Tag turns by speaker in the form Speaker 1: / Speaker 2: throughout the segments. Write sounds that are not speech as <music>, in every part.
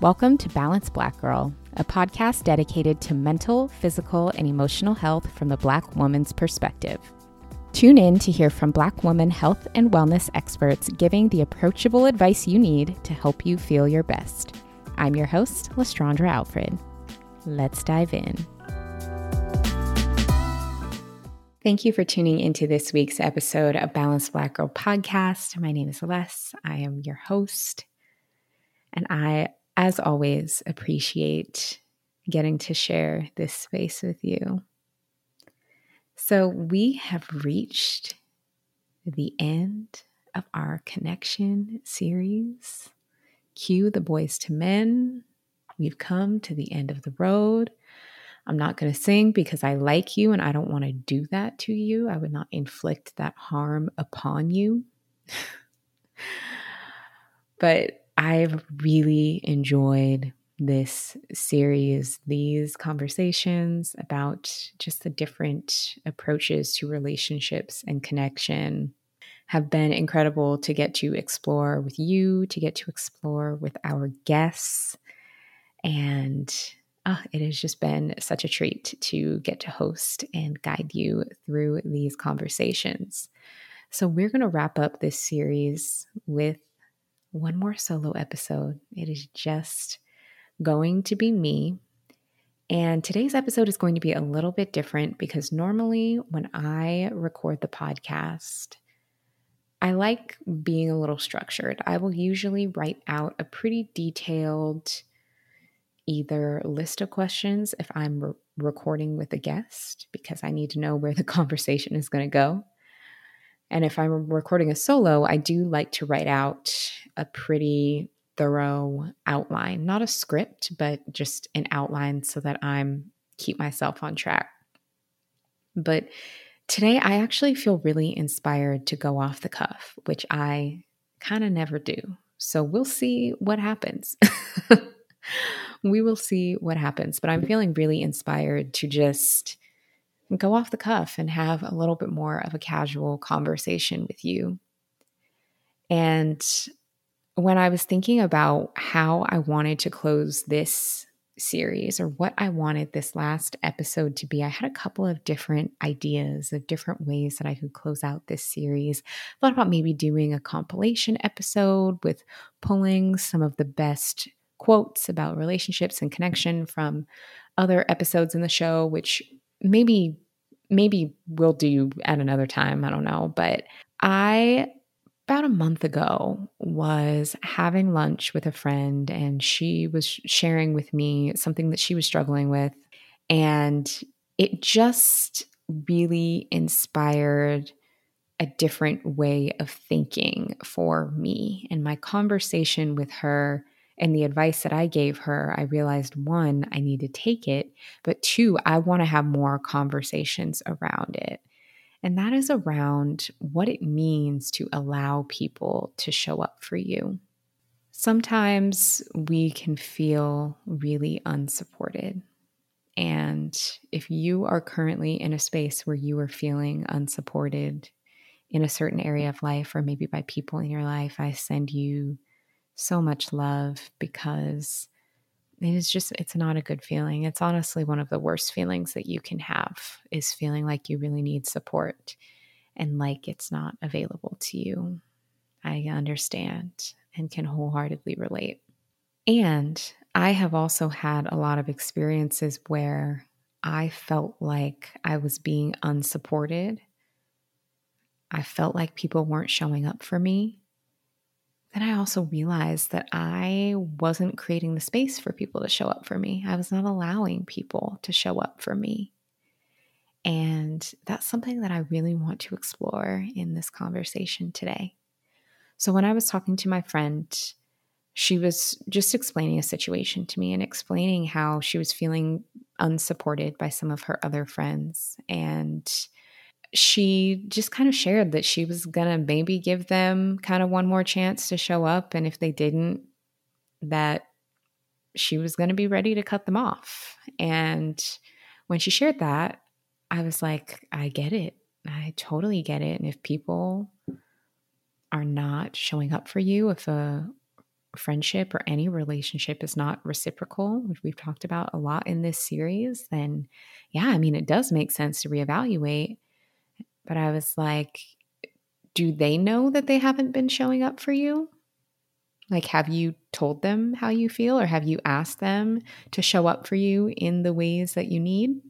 Speaker 1: Welcome to Balanced Black Girl, a podcast dedicated to mental, physical, and emotional health from the Black woman's perspective. Tune in to hear from Black woman health and wellness experts giving the approachable advice you need to help you feel your best. I'm your host, Lestraundra Alfred. Let's dive in. Thank you for tuning into this week's episode of Balanced Black Girl podcast. My name is Les. I am your host. And I, as always, appreciate getting to share this space with you. So, we have reached the end of our connection series. Cue the Boyz II Men. We've come to the end of the road. I'm not going to sing because I like you and I don't want to do that to you. I would not inflict that harm upon you. <laughs> but I've really enjoyed this series, these conversations about just the different approaches to relationships and connection have been incredible to get to explore with you, to get to explore with our guests. And oh, it has just been such a treat to get to host and guide you through these conversations. So, we're going to wrap up this series with one more solo episode. It is just going to be me. And today's episode is going to be a little bit different because normally when I record the podcast, I like being a little structured. I will usually write out a pretty detailed either list of questions if I'm re- recording with a guest because I need to know where the <laughs> conversation is going to go. And if I'm recording a solo, I do like to write out a pretty thorough outline, not a script, but just an outline so that I'm keep myself on track. But today I actually feel really inspired to go off the cuff, which I kind of never do. So we'll see what happens. <laughs> we will see what happens. But I'm feeling really inspired to just go off the cuff and have a little bit more of a casual conversation with you. And when I was thinking about how I wanted to close this series or what I wanted this last episode to be, I had a couple of different ideas of different ways that I could close out this series. I thought about maybe doing a compilation episode with pulling some of the best quotes about relationships and connection from other episodes in the show, which maybe maybe we'll do at another time. I don't know. But I about a month ago was having lunch with a friend and she was sharing with me something that she was struggling with and it just really inspired a different way of thinking for me and my conversation with her and the advice that I gave her, I realized one, I need to take it, but two, I want to have more conversations around it. And that is around what it means to allow people to show up for you. Sometimes we can feel really unsupported. And if you are currently in a space where you are feeling unsupported in a certain area of life, or maybe by people in your life, I send you so much love because it is just it's not a good feeling. It's honestly one of the worst feelings that you can have is feeling like you really need support and like it's not available to you. I understand and can wholeheartedly relate. And i have also had a lot of experiences where i felt like i was being unsupported. I felt like people weren't showing up for me then I also realized that I wasn't creating the space for people to show up for me. I was not allowing people to show up for me. And that's something that I really want to explore in this conversation today. So, when I was talking to my friend, she was just explaining a situation to me and explaining how she was feeling unsupported by some of her other friends. And she just kind of shared that she was going to maybe give them kind of one more chance to show up. And if they didn't, that she was going to be ready to cut them off. And when she shared that, I was like, I get it. I totally get it. And if people are not showing up for you, if a friendship or any relationship is not reciprocal, which we've talked about a lot in this series, then yeah, I mean, it does make sense to reevaluate. But I was like, do they know that they haven't been showing up for you? Like, have you told them how you feel or have you asked them to show up for you in the ways that you need?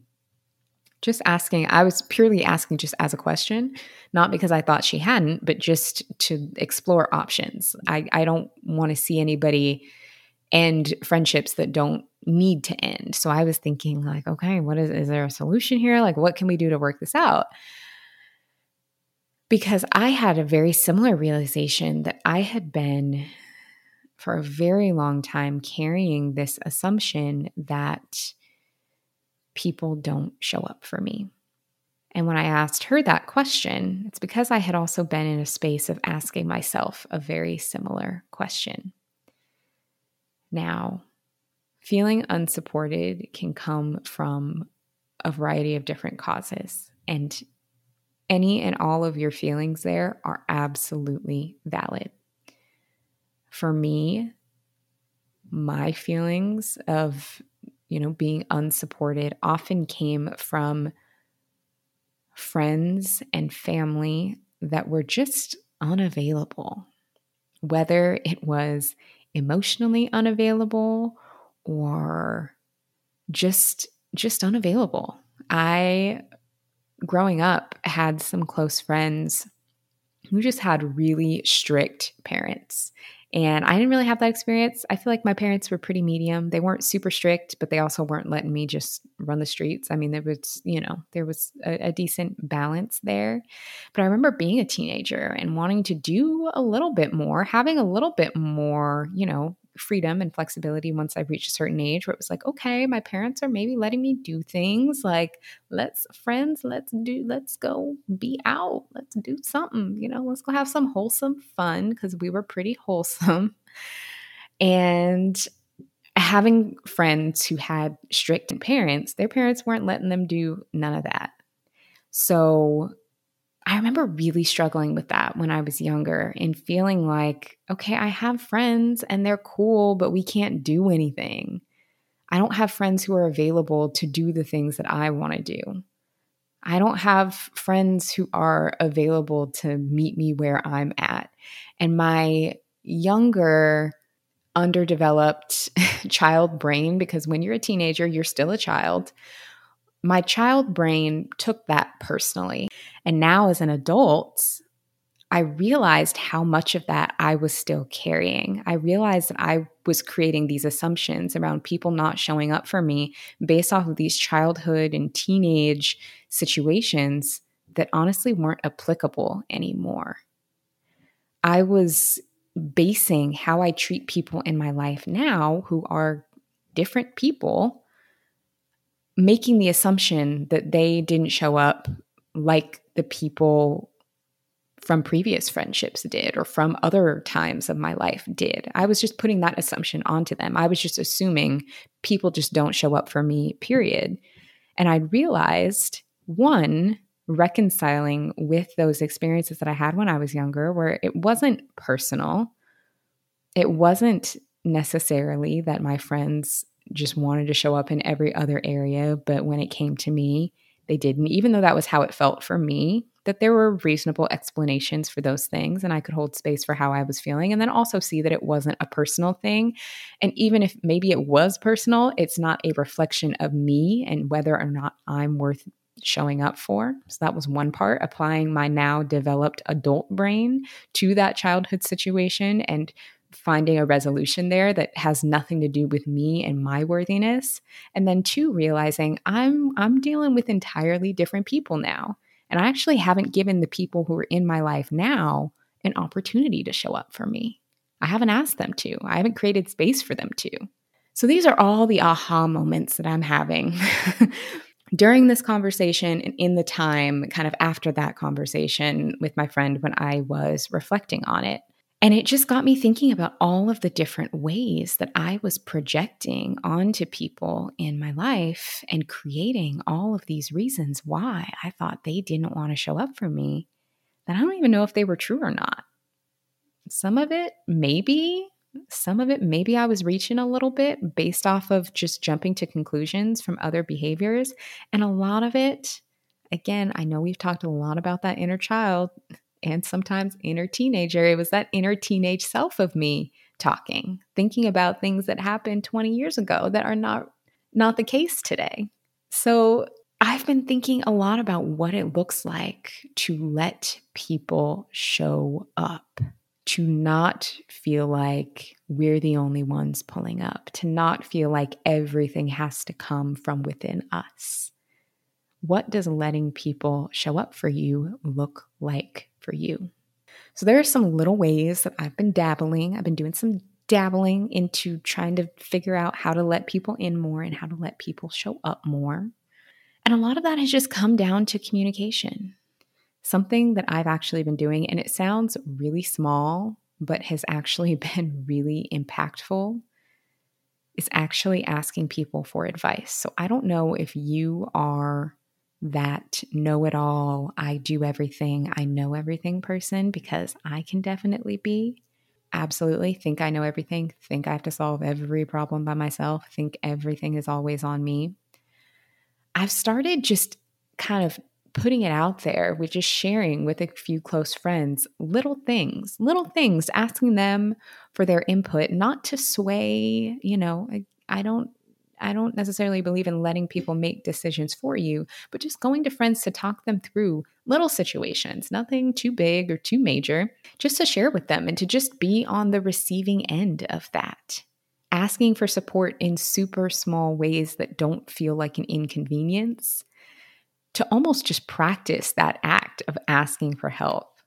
Speaker 1: Just asking, I was purely asking just as a question, not because I thought she hadn't, but just to explore options. I, I don't want to see anybody end friendships that don't need to end. So I was thinking, like, okay, what is, is there a solution here? Like, what can we do to work this out? Because I had a very similar realization that I had been for a very long time carrying this assumption that people don't show up for me. And when I asked her that question, it's because I had also been in a space of asking myself a very similar question. Now, feeling unsupported can come from a variety of different causes, and any and all of your feelings there are absolutely valid. For me, my feelings of you know, being unsupported often came from friends and family that were just unavailable, whether it was emotionally unavailable or just just unavailable. I growing up had some close friends who just had really strict parents and I didn't really have that experience. I feel like my parents were pretty medium. They weren't super strict, but they also weren't letting me just run the streets. I mean, there was, you know, there was a, a decent balance there. But I remember being a teenager and wanting to do a little bit more, having a little bit more, you know, freedom and flexibility once I reached a certain age where it was like, okay, my parents are maybe letting me do things like, let's friends, let's do, let's go be out, let's do something, you know, let's go have some wholesome fun because we were pretty wholesome. And having friends who had strict parents, their parents weren't letting them do none of that. So I remember really struggling with that when I was younger and feeling like, okay, I have friends and they're cool, but we can't do anything. I don't have friends who are available to do the things that I want to do. I don't have friends who are available to meet me where I'm at. And my younger, underdeveloped <laughs> child brain, because when you're a teenager, you're still a child, my child brain took that personally. And now, as an adult, I realized how much of that I was still carrying. I realized that I was creating these assumptions around people not showing up for me based off of these childhood and teenage situations that honestly weren't applicable anymore. I was basing how I treat people in my life now who are different people making the assumption that they didn't show up like the people from previous friendships did or from other times of my life did. I was just putting that assumption onto them. I was just assuming people just don't show up for me, period. And I realized one, reconciling with those experiences that I had when I was younger, where it wasn't personal. It wasn't necessarily that my friends just wanted to show up in every other area. But when it came to me, they didn't, even though that was how it felt for me, that there were reasonable explanations for those things. And I could hold space for how I was feeling. And then also see that it wasn't a personal thing. And even if maybe it was personal, it's not a reflection of me and whether or not I'm worth showing up for. So that was one part, applying my now developed adult brain to that childhood situation and finding a resolution there that has nothing to do with me and my worthiness. And then two realizing i'm i'm dealing with entirely different people now. And i actually haven't given the people who are in my life now an opportunity to show up for me. I haven't asked them to. I haven't created space for them to. So these are all the aha moments that i'm having <laughs> during this conversation and in the time kind of after that conversation with my friend when i was reflecting on it and it just got me thinking about all of the different ways that I was projecting onto people in my life and creating all of these reasons why I thought they didn't want to show up for me that I don't even know if they were true or not. Some of it, maybe, Some of it, maybe I was reaching a little bit based off of just jumping to conclusions from other behaviors. And a lot of it, again, I know we've talked a lot about that inner child and sometimes inner teenager. It was that inner teenage self of me talking, thinking about things that happened 20 years ago that are not not the case today. So, I've been thinking a lot about what it looks like to let people show up, to not feel like we're the only ones pulling up, to not feel like everything has to come from within us. What does letting people show up for you look like for you? So, there are some little ways that I've been dabbling. I've been doing some dabbling into trying to figure out how to let people in more and how to let people show up more. And a lot of that has just come down to communication. Something that I've actually been doing, and it sounds really small, but has actually <laughs> been really impactful, is actually asking people for advice. So I don't know if you are that know it all, I do everything, I know everything person, because I can definitely be. Absolutely think I know everything, think I have to solve every problem by myself, think everything is always on me. I've started just kind of putting it out there with just sharing with a few close friends little things, little things, asking them for their input, not to sway, you know, I, I don't I don't necessarily believe in letting people make decisions for you, but just going to friends to talk them through little situations, nothing too big or too major, just to share with them and to just be on the receiving end of that. Asking for support in super small ways that don't feel like an inconvenience, to almost just practice that act of asking for help,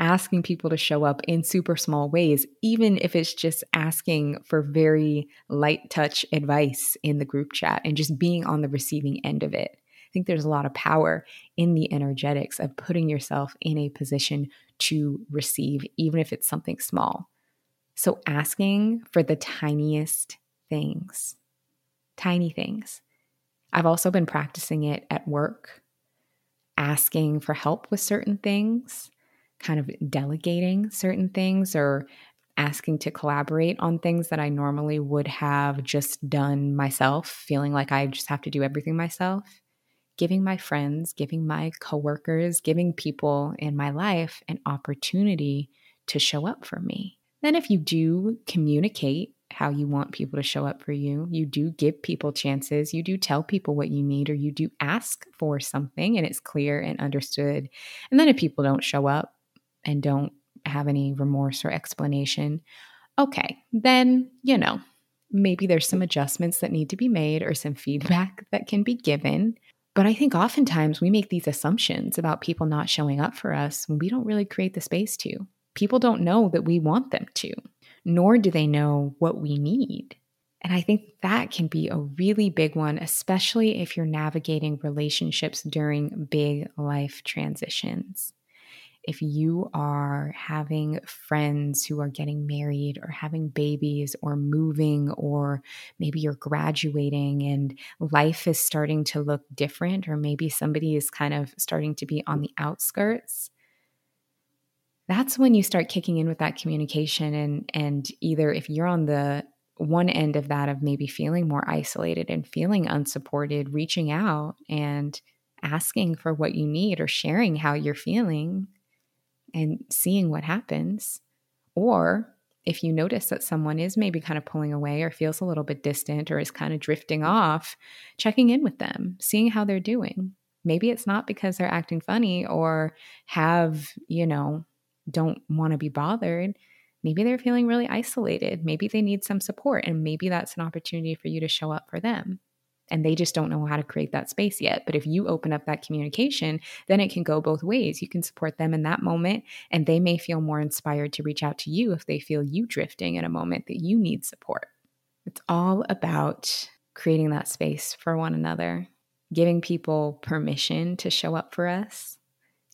Speaker 1: asking people to show up in super small ways, even if it's just asking for very light touch advice in the group chat and just being on the receiving end of it. I think there's a lot of power in the energetics of putting yourself in a position to receive, even if it's something small. So, asking for the tiniest things, tiny things. I've also been practicing it at work, asking for help with certain things, kind of delegating certain things, or asking to collaborate on things that I normally would have just done myself, feeling like I just have to do everything myself. Giving my friends, giving my coworkers, giving people in my life an opportunity to show up for me. Then, if you do communicate how you want people to show up for you, you do give people chances, you do tell people what you need, or you do ask for something and it's clear and understood. And then, if people don't show up and don't have any remorse or explanation, okay, then, you know, maybe there's some adjustments that need to be made or some feedback <laughs> that can be given. But I think oftentimes we make these assumptions about people not showing up for us when we don't really create the space to people don't know that we want them to, nor do they know what we need. And I think that can be a really big one, especially if you're navigating relationships during big life transitions. If you are having friends who are getting married or having babies or moving, or maybe you're graduating and life is starting to look different, or maybe somebody is kind of starting to be on the outskirts, that's when you start kicking in with that communication and and either if you're on the one end of that of maybe feeling more isolated and feeling unsupported reaching out and asking for what you need or sharing how you're feeling and seeing what happens or if you notice that someone is maybe kind of pulling away or feels a little bit distant or is kind of drifting off, checking in with them, seeing how they're doing. Maybe it's not because they're acting funny or have, you know, don't want to be bothered, maybe they're feeling really isolated. Maybe they need some support, and maybe that's an opportunity for you to show up for them. And they just don't know how to create that space yet. But if you open up that communication, then it can go both ways. You can support them in that moment, and they may feel more inspired to reach out to you if they feel you drifting in a moment that you need support. It's all about creating that space for one another, giving people permission to show up for us,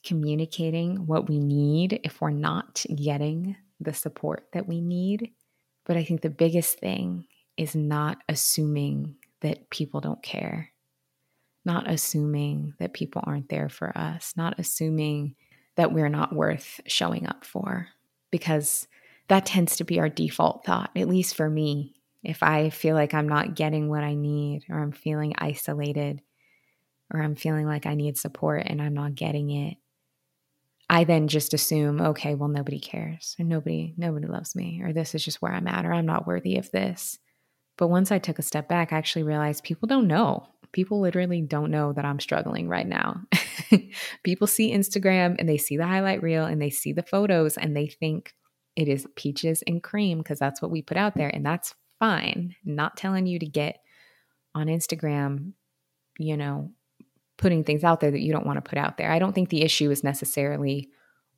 Speaker 1: communicating what we need if we're not getting the support that we need. But I think the biggest thing is not assuming that people don't care, not assuming that people aren't there for us, not assuming that we're not worth showing up for. Because that tends to be our default thought, at least for me. If I feel like I'm not getting what I need, or I'm feeling isolated, or I'm feeling like I need support and I'm not getting it, I then just assume, okay, well, nobody cares or nobody, nobody loves me, or this is just where I'm at, or I'm not worthy of this. But once I took a step back, I actually realized people don't know. People literally don't know that I'm struggling right now. <laughs> people see Instagram and they see the highlight reel and they see the photos and they think it is peaches and cream because that's what we put out there. And that's fine. not telling you to get on Instagram, you know, putting things out there that you don't want to put out there. I don't think the issue is necessarily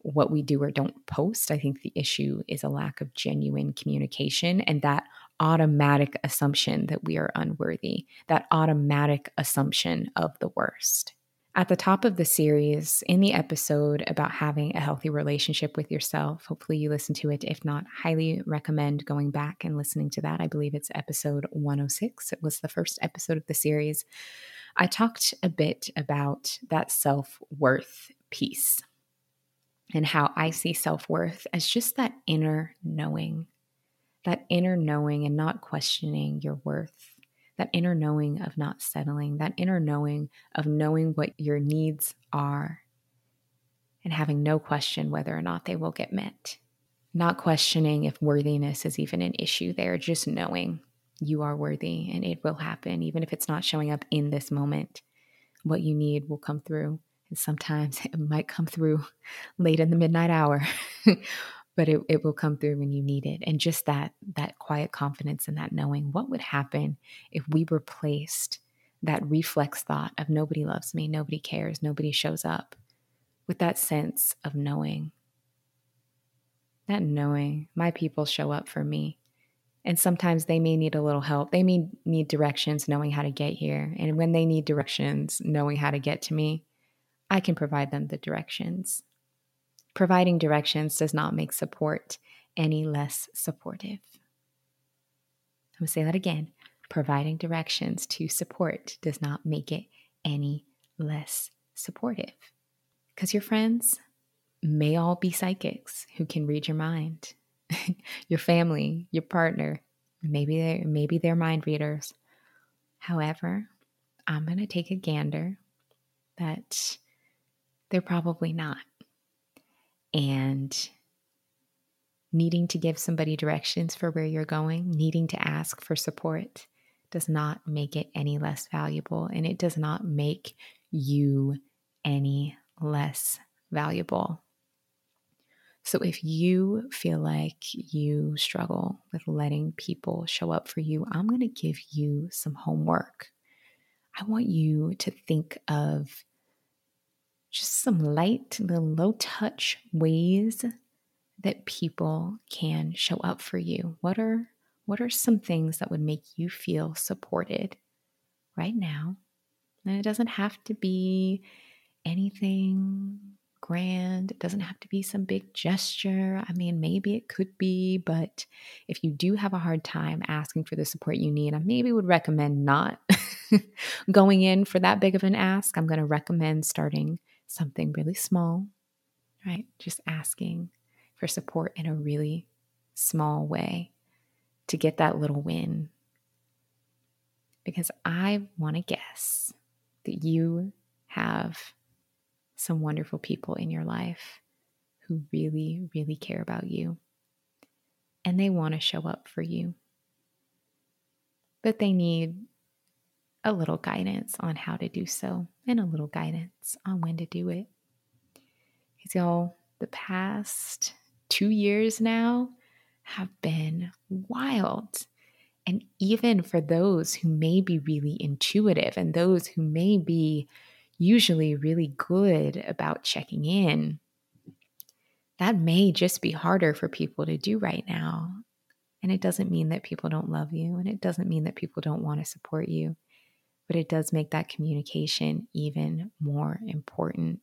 Speaker 1: what we do or don't post. I think the issue is a lack of genuine communication and that automatic assumption that we are unworthy, that automatic assumption of the worst. At the top of the series, in the episode about having a healthy relationship with yourself, hopefully you listen to it. If not, highly recommend going back and listening to that. I believe it's episode 106. It was the first episode of the series. I talked a bit about that self worth piece and how I see self worth as just that inner knowing, that inner knowing and not questioning your worth, that inner knowing of not settling, that inner knowing of knowing what your needs are and having no question whether or not they will get met. Not questioning if worthiness is even an issue there, just knowing you are worthy and it will happen, even if it's not showing up in this moment. What you need will come through. And sometimes <laughs> it might come through <laughs> late in the midnight hour, <laughs> but it, it will come through when you need it. And just that that quiet confidence and that knowing what would happen if we replaced that reflex thought of nobody loves me, nobody cares, nobody shows up with that sense of knowing. That knowing my people show up for me. And sometimes they may need a little help. They may need directions, knowing how to get here. And when they need directions, knowing how to get to me, I can provide them the directions. Providing directions does not make support any less supportive. I'm going to say that again. Providing directions to support does not make it any less supportive. Because your friends may all be psychics who can read your mind. <laughs> your family, your partner, maybe they're, maybe they're mind readers. However, I'm going to take a gander that they're probably not. And needing to give somebody directions for where you're going, needing to ask for support does not make it any less valuable and it does not make you any less valuable. So if you feel like you struggle with letting people show up for you, I'm going to give you some homework. I want you to think of just some light, little low touch ways that people can show up for you. What are what are some things that would make you feel supported right now? And it doesn't have to be anything grand. It doesn't have to be some big gesture. I mean, maybe it could be, but if you do have a hard time asking for the support you need, I maybe would recommend not <laughs> going in for that big of an ask. I'm going to recommend starting something really small, right? Just asking for support in a really small way to get that little win. Because I want to guess that you have some wonderful people in your life who really, really care about you. And they want to show up for you. But they need a little guidance on how to do so and a little guidance on when to do it. Because, y'all, the past two years now have been wild. And even for those who may be really intuitive and those who may be usually really good about checking in, that may just be harder for people to do right now. And it doesn't mean that people don't love you, and it doesn't mean that people don't want to support you but it does make that communication even more important.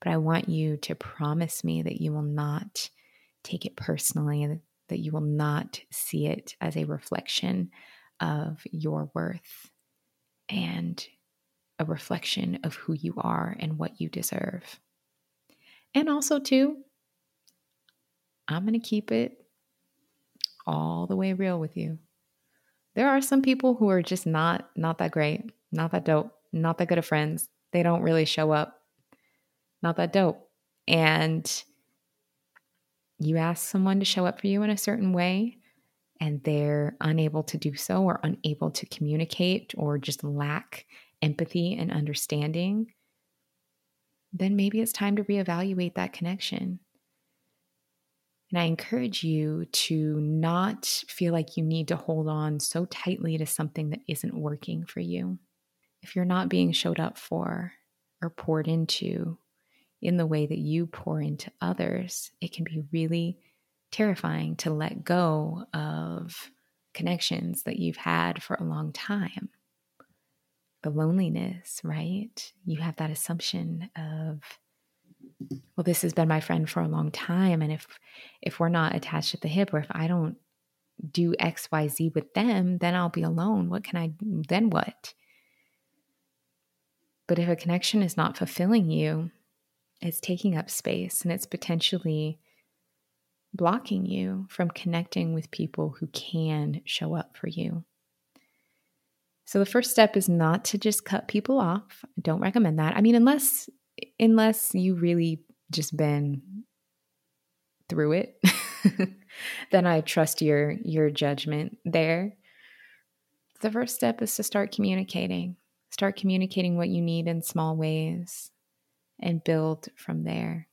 Speaker 1: But I want you to promise me that you will not take it personally, that you will not see it as a reflection of your worth and a reflection of who you are and what you deserve. And also, too, I'm going to keep it all the way real with you. There are some people who are just not not that great, not that dope, not that good of friends. They don't really show up. Not that dope. And you ask someone to show up for you in a certain way and they're unable to do so or unable to communicate or just lack empathy and understanding, then maybe it's time to reevaluate that connection. And I encourage you to not feel like you need to hold on so tightly to something that isn't working for you. If you're not being showed up for or poured into in the way that you pour into others, it can be really terrifying to let go of connections that you've had for a long time. The loneliness, right? You have that assumption of, well, this has been my friend for a long time. And if if we're not attached at the hip, or if I don't do XYZ with them, then I'll be alone. What can I then what? But if a connection is not fulfilling you, it's taking up space and it's potentially blocking you from connecting with people who can show up for you. So the first step is not to just cut people off. I don't recommend that. I mean unless unless you really just been through it, <laughs> then I trust your your judgment there. The first step is to start communicating. Start communicating what you need in small ways and build from there.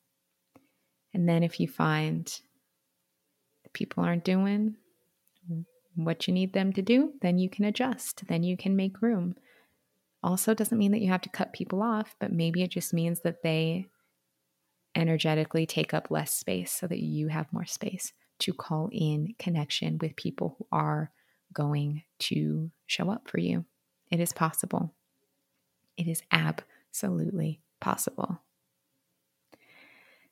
Speaker 1: And then if you find people aren't doing what you need them to do, then you can adjust, then you can make room. Also, doesn't mean that you have to cut people off, but maybe it just means that they energetically take up less space so that you have more space to call in connection with people who are going to show up for you. It is possible. It is absolutely possible.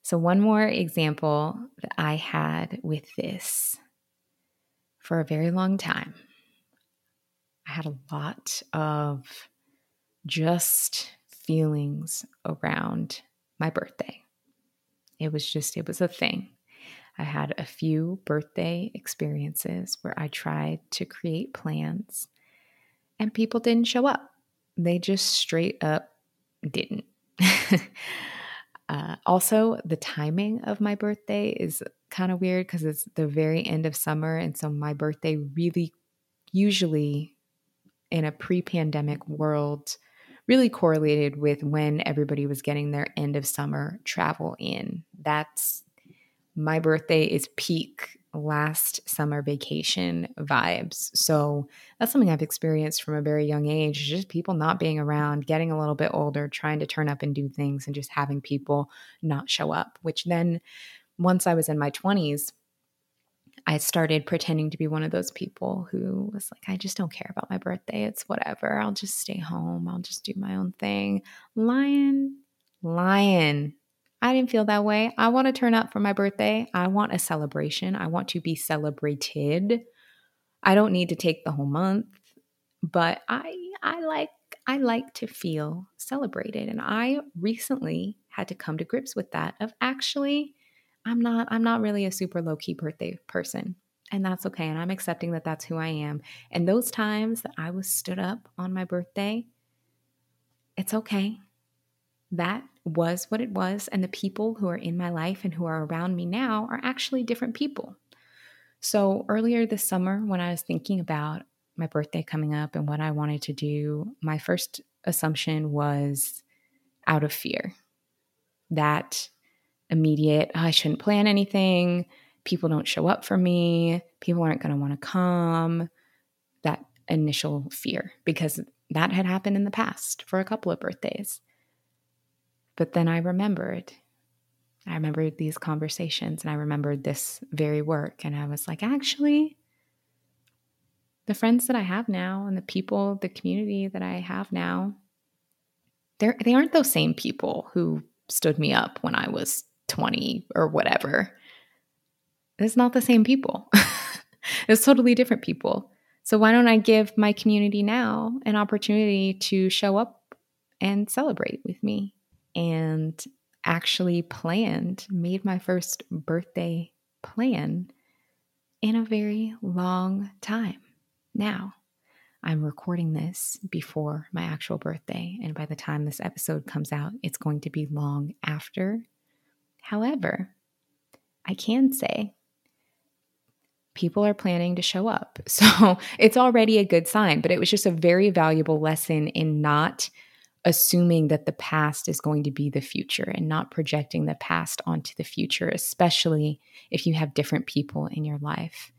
Speaker 1: So, one more example that I had with this for a very long time. I had a lot of just feelings around my birthday. It was just, it was a thing. I had a few birthday experiences where I tried to create plans and people didn't show up. They just straight up didn't. <laughs> Uh, also, the timing of my birthday is kind of weird because it's the very end of summer. And so my birthday really, usually in a pre pandemic world, really correlated with when everybody was getting their end of summer travel in. That's my birthday is peak last summer vacation vibes. So that's something I've experienced from a very young age, just people not being around, getting a little bit older, trying to turn up and do things and just having people not show up, which then once I was in my 20s, I started pretending to be one of those people who was like, I just don't care about my birthday. It's whatever. I'll just stay home. I'll just do my own thing. Lion, lion. I didn't feel that way. I want to turn up for my birthday. I want a celebration. I want to be celebrated. I don't need to take the whole month, but I I like I like to feel celebrated and I recently had to come to grips with that of actually I'm not I'm not really a super low key birthday person. And that's okay. And I'm accepting that that's who I am. And those times that I was stood up on my birthday, it's okay. That was what it was. And the people who are in my life and who are around me now are actually different people. So earlier this summer, when I was thinking about my birthday coming up and what I wanted to do, my first assumption was out of fear. That immediate, oh, I shouldn't plan anything. People don't show up for me. People aren't going to want to come. That initial fear, because that had happened in the past for a couple of birthdays. But then I remembered. I remembered these conversations and I remembered this very work. And I was like, actually, the friends that I have now and the people, the community that I have now, they're, they aren't those same people who stood me up when I was 20 or whatever. It's not the same people. <laughs> it's totally different people. So why don't I give my community now an opportunity to show up and celebrate with me? and actually planned, made my first birthday plan in a very long time. Now, I'm recording this before my actual birthday, and by the time this episode comes out, it's going to be long after. However, I can say people are planning to show up. <laughs> So it's already a good sign, but it was just a very valuable lesson in not assuming that the past is going to be the future and not projecting the past onto the future, especially if you have different people in your life.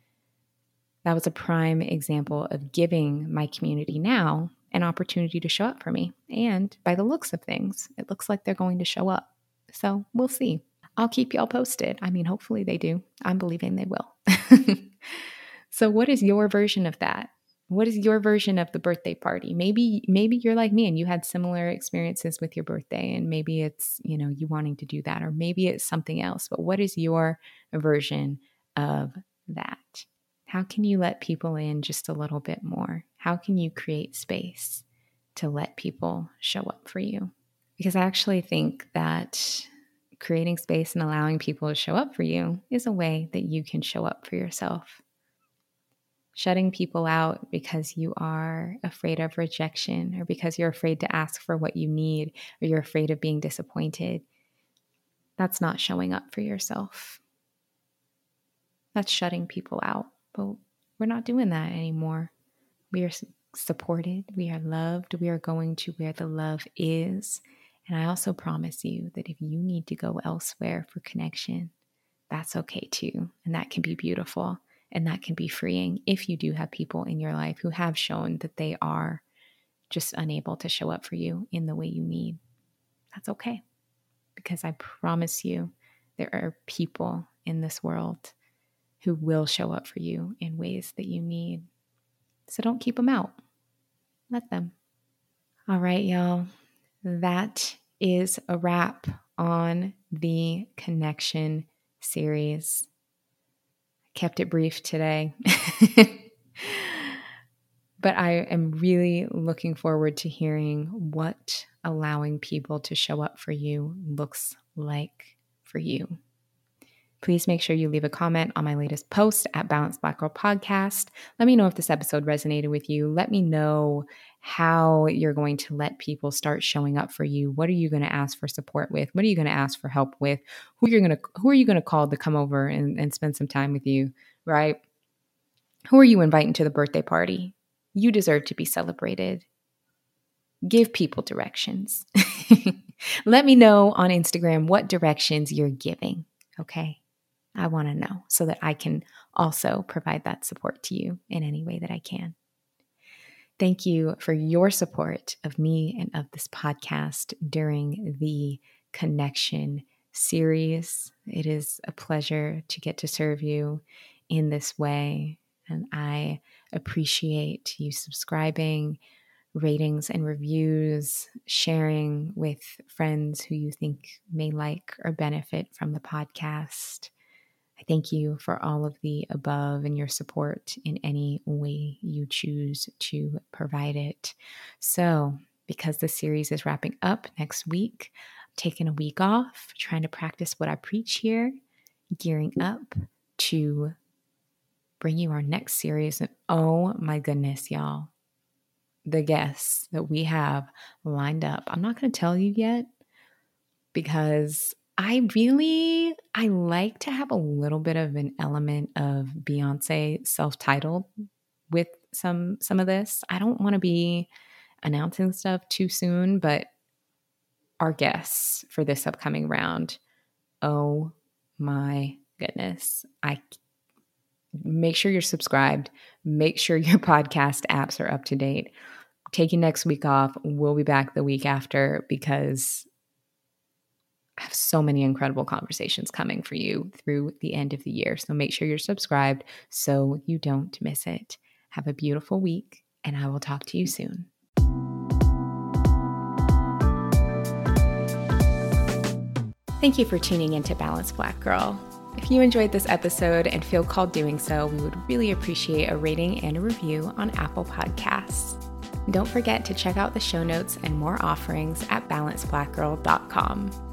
Speaker 1: That was a prime example of giving my community now an opportunity to show up for me. And by the looks of things, it looks like they're going to show up. So we'll see. I'll keep y'all posted. I mean, hopefully they do. I'm believing they will. <laughs> so, what is your version of that? What is your version of the birthday party? Maybe maybe you're like me and you had similar experiences with your birthday and maybe it's, you know, you wanting to do that or maybe it's something else. But what is your version of that? How can you let people in just a little bit more? How can you create space to let people show up for you? Because I actually think that creating space and allowing people to show up for you is a way that you can show up for yourself shutting people out because you are afraid of rejection or because you're afraid to ask for what you need or you're afraid of being disappointed, that's not showing up for yourself. That's shutting people out. But we're not doing that anymore. We are supported, we are loved, we are going to where the love is. And I also promise you that if you need to go elsewhere for connection, that's okay too. And that can be beautiful. And that can be freeing if you do have people in your life who have shown that they are just unable to show up for you in the way you need. That's okay. Because I promise you, there are people in this world who will show up for you in ways that you need. So don't keep them out. Let them. All right, y'all. That is a wrap on the connection series I kept it brief today. <laughs> but I am really looking forward to hearing what allowing people to show up for you looks like for you. Please make sure you leave a comment on my latest post at Balanced Black Girl Podcast. Let me know if this episode resonated with you. Let me know how you're going to let people start showing up for you. What are you going to ask for support with? What are you going to ask for help with? Who you're going to who are you going to call to come over and, and spend some time with you, right? Who are you inviting to the birthday party? You deserve to be celebrated. Give people directions. <laughs> let me know on Instagram what directions you're giving, okay? I want to know so that I can also provide that support to you in any way that I can. Thank you for your support of me and of this podcast during the connection series. It is a pleasure to get to serve you in this way. And I appreciate you subscribing, ratings and reviews, sharing with friends who you think may like or benefit from the podcast. I thank you for all of the above and your support in any way you choose to provide it. So, because the series is wrapping up next week, taking a week off, trying to practice what I preach here, gearing up to bring you our next series. And oh my goodness, y'all, the guests that we have lined up. I'm not going to tell you yet because I really I like to have a little bit of an element of Beyonce self-titled with some some of this. I don't want to be announcing stuff too soon, but our guests for this upcoming round, oh my goodness. I make sure you're subscribed, make sure <laughs> your podcast apps are up to date. Taking next week off, we'll be back the week after because I have so many incredible conversations coming for you through the end of the year. So make sure you're subscribed so you don't miss it. Have a beautiful week, and I will talk to you soon. Thank you for tuning into Balanced Black Girl. If you enjoyed this episode and feel called doing so, we would really appreciate a rating and a review on Apple Podcasts. Don't forget to check out the show notes and more offerings at balancedblackgirl.com.